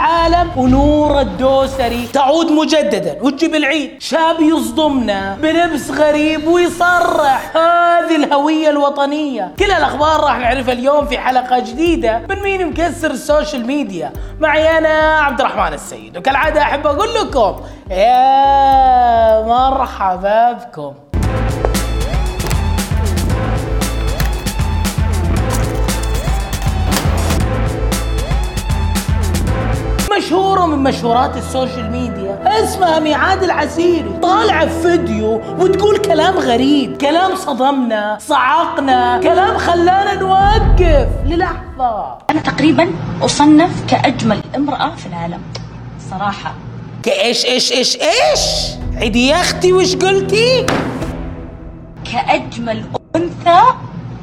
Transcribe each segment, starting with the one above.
العالم ونور الدوسري. تعود مجددا. وتجيب العيد شاب يصدمنا بلبس غريب ويصرح. هذه الهوية الوطنية. كل الأخبار راح نعرفها اليوم في حلقة جديدة من مين مكسر ال social media. معي أنا عبد الرحمن السيد. وكالعادة أحب أقول لكم يا مرحبا بكم. من مشهورات ال social media. اسمها ميعاد العسيري. طالعة في فيديو وتقول كلام غريب. كلام صدمنا صعقنا كلام خلانا نوقف. للحظة. أنا تقريبا أصنف كأجمل امرأة في العالم. صراحة. كإيش إيش إيش إيش؟ عيدي يا أختي وش قلتي؟ كأجمل أنثى.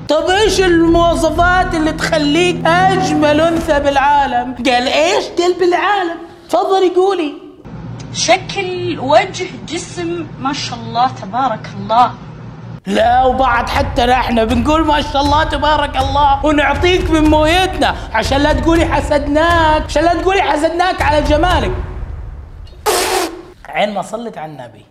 طب إيش المواصفات اللي تخليك أجمل أنثى بالعالم؟ قال إيش؟ قال بالعالم تفضلي قولي. شكل وجه جسم ما شاء الله تبارك الله. لا وبعد حتى نحن بنقول ما شاء الله تبارك الله. ونعطيك من مويتنا عشان لا تقولي حسدناك. عشان لا تقولي حسدناك على جمالك. عين ما صلت على النبي.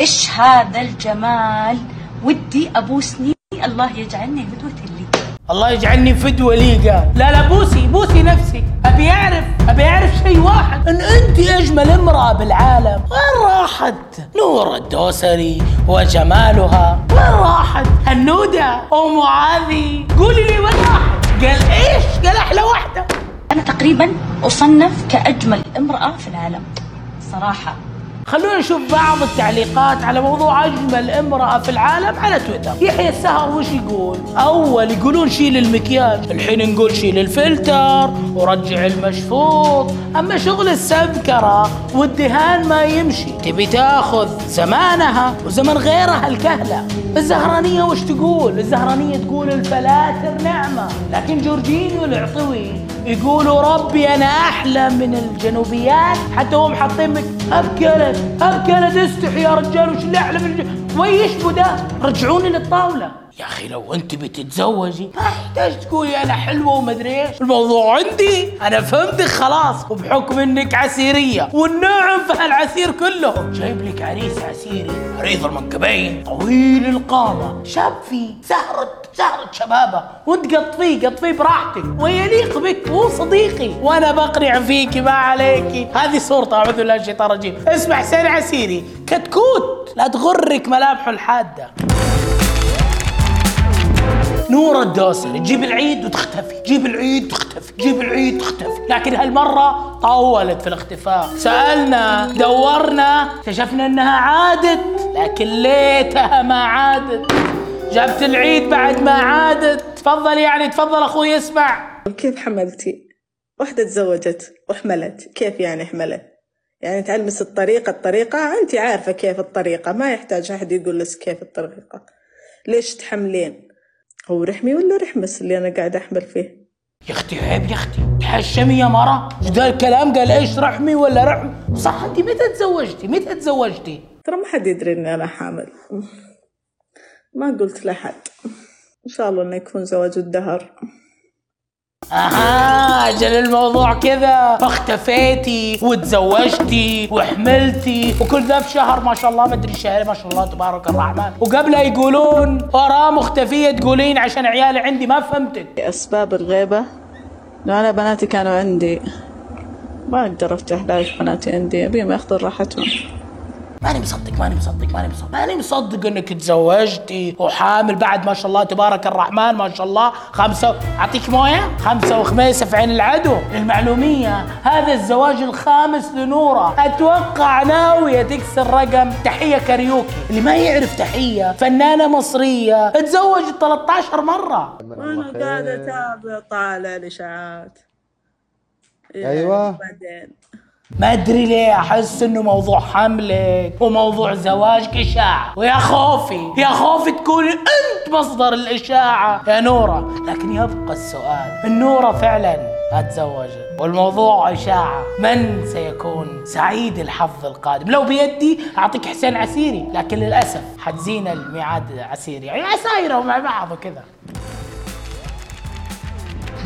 إيش هذا الجمال؟ ودي أبوسني الله يجعلني قدوة لي. الله يجعلني فدوة لي قال. لا لا بوسي بوسي نفسك أبي اعرف أبي أعرف شيء واحد. إن أنت أجمل امرأة بالعالم وين راحت؟ نور الدوسري وجمالها. وين راحت؟ هنودة ام معاذي قولي لي وين راحت؟ قال إيش؟ قال أحلى واحدة. أنا تقريبا أصنف كأجمل امرأة في العالم صراحة. خلونا نشوف بعض التعليقات على موضوع أجمل امرأة في العالم على تويتر. يحيى السهر وش يقول؟ أول يقولون شيل المكياج الحين نقول شيل الفلتر ورجع المشفوط. أما شغل السمكرة والدهان ما يمشي. تبي تاخذ زمانها وزمن غيرها الكهلة. الزهرانية وش تقول؟ الزهرانية تقول الفلاتر نعمة لكن جورجينيو العطوي يقولوا ربي أنا أحلى من الجنوبيات حتى هم حاطين مك ابكلت ابكلت استحي يا رجال وش اللي أحلى من الج... ويشبوا ده؟ رجعوني للطاولة. يا أخي لو أنت بتتزوجي ما يحتاج تقولي أنا حلوة ومدري إيش. الموضوع عندي أنا فهمتك خلاص وبحكم إنك عسيرية والنعم في هالعسير كله. جايب لك عريس عسيري عريض المنكبين. طويل القامة شاب فيه زهره زهرة شبابة. وأنت قطفيه قطفيه براحتك. ويليق بك هو صديقي. وأنا بقنع فيكي ما عليكي. هذه صورته اعوذ بالله من الشيطان الرجيم اسمع حسين عسيري كتكوت. لا تغرك ملامحه الحادة. نور الدوسري تجيب العيد وتختفي. تجيب العيد تختفي تجيب العيد تختفي لكن هالمرة طولت في الاختفاء. سألنا دورنا اكتشفنا إنها عادت. لكن ليتها ما عادت. جابت العيد بعد ما عادت. تفضل يعني تفضل أخوي اسمع. كيف حملتي؟ واحدة تزوجت وحملت. كيف يعني حملت؟ يعني تعلمس الطريقة الطريقة. أنت عارفة كيف الطريقة. ما يحتاج أحد يقول لك كيف الطريقة. ليش تحملين؟ هو رحمي ولا رحمس اللي أنا قاعدة أحمل فيه؟ يا أختي عيب يا أختي. تحشمي يا مرة. إيش ذا الكلام قال إيش رحمي ولا رحمي صح أنت متى تزوجتي؟ متى تزوجتي؟ ترى ما حد يدري إني أنا حامل. ما قلت لأحد. إن شاء الله إنه يكون زواج الدهر. أها أجل الموضوع كذا. فاختفيتي وتزوجتي وحملتي وكل ذا في شهر ما شاء الله مدري شهر ما شاء الله تبارك الرحمن. وقبلها يقولون وراه مختفية تقولين عشان عيالي عندي ما فهمتك. أسباب الغيبة؟ لو أنا بناتي كانوا عندي. ما أقدر أفتح ليش بناتي عندي أبيهم ياخذوا راحتهم. ماني مصدق ماني مصدق ماني مصدق. ماني مصدق إنك تزوجتي وحامل بعد ما شاء الله تبارك الرحمن ما شاء الله. خمسة أعطيك موية؟ خمسة وخميسة في عين العدو. للمعلومية هذا الزواج الخامس لنورة. أتوقع ناوية تكسر رقم تحية كاريوكي. اللي ما يعرف تحية فنانة مصرية تزوجت 13 مرة. وأنا قاعدة أتابع طالع الإشاعات أيوة. بعدين. ما أدري ليه أحس إنه موضوع حملك وموضوع زواجك إشاعة. ويا خوفي يا خوفي تكون أنت مصدر الإشاعة يا نورة. لكن يبقى السؤال النوره فعلا اتزوجت والموضوع إشاعة من سيكون سعيد الحظ القادم؟ لو بيدي أعطيك حسين عسيري لكن للأسف حجزين الميعاد عسيري. يعني عسايره مع بعض وكذا.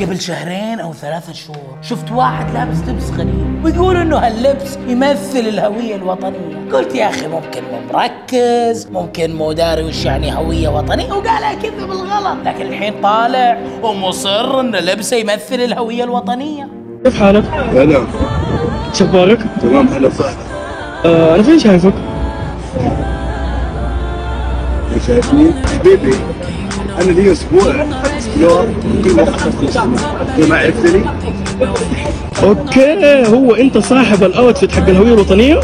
قبل شهرين أو ثلاثة شهور. شفت واحد لابس لبس غريب ويقول إنه هاللبس يمثل الهوية الوطنية. قلت يا أخي ممكن مو مركز ممكن مو داري وش يعني هوية وطنية وقالها كذا بالغلط. لكن الحين طالع ومصر إن لبسه يمثل الهوية الوطنية. كيف حالك؟ هلا. شبارك؟ تمام هلا وسهلا آه أنا فين شايفك؟ شايفني؟ حبيبي أنا لي أسبوع. أوكي هو أنت صاحب الأوتفيت حق الهوية الوطنية؟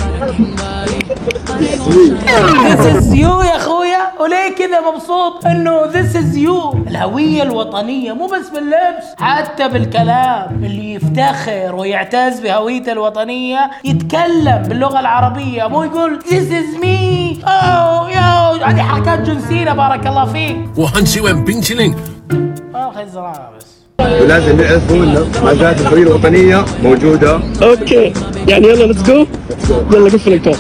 This از يو يا أخويا. وليه كذا مبسوط؟ إنه this از يو الهوية الوطنية مو بس باللبس حتى بالكلام. اللي يفتخر ويعتز بهويته الوطنية يتكلم باللغة العربية. مو يقول this از مي اوه يو هذه حركات جنسيه بارك الله فيك. وهنسي وين بنتلين أخي الزراعه بس ولازم يعرفوا إنه ما زالت الحريه الوطنية موجودة. أوكي. يعني يلا ليتس جو يلا قفل الكور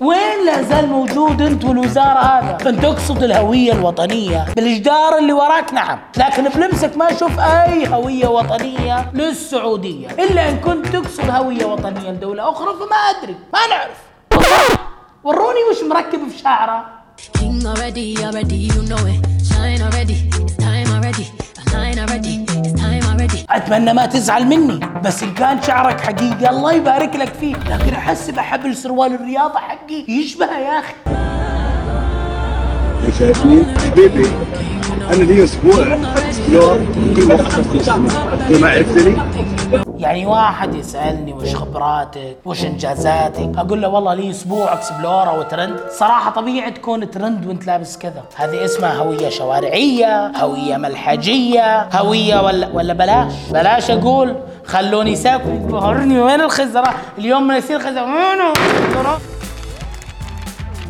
وين لا زال موجود انت والوزاره هذا؟ انت تقصد الهوية الوطنية. بالجدار اللي وراك نعم، لكن بلمسك ما أشوف أي هوية وطنية للسعودية، إلا إن كنت تقصد هوية وطنية لدولة أخرى فما أدري، ما نعرف. وروني وش مركب في شعره. King already, already, you know it. Shine already, it's time already. Shine already, it's time already. أتمنى ما تزعل مني، بس إن كان شعرك حقيقي الله يبارك لك فيه، لكن أحس بحبل سروال الرياضه حقي يشبهه يا أخي. شايفني حبيبي أنا لي أسبوع اكسبلور كل في ما عرفتني يعني واحد يسألني وش خبراتك وش إنجازاتك؟ أقول له والله لي أسبوع اكسبلورا وترند. صراحة طبيعي تكون ترند وأنت لابس كذا. هذه اسمها هوية شوارعية هوية ملحجية هوية ولا ولا بلاش؟ بلاش أقول. خلوني ساكت بهرني وين الخزرة؟ اليوم ما يصير الخزرة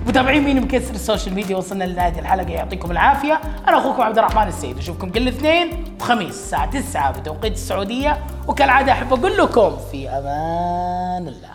متابعين مين مكسر ال social media وصلنا لنهاية الحلقة؟ يعطيكم العافية. أنا أخوكم عبد الرحمن السيد. أشوفكم كل اثنين وخميس الساعة 9 بتوقيت السعودية. وكالعادة أحب أقول لكم في أمان الله.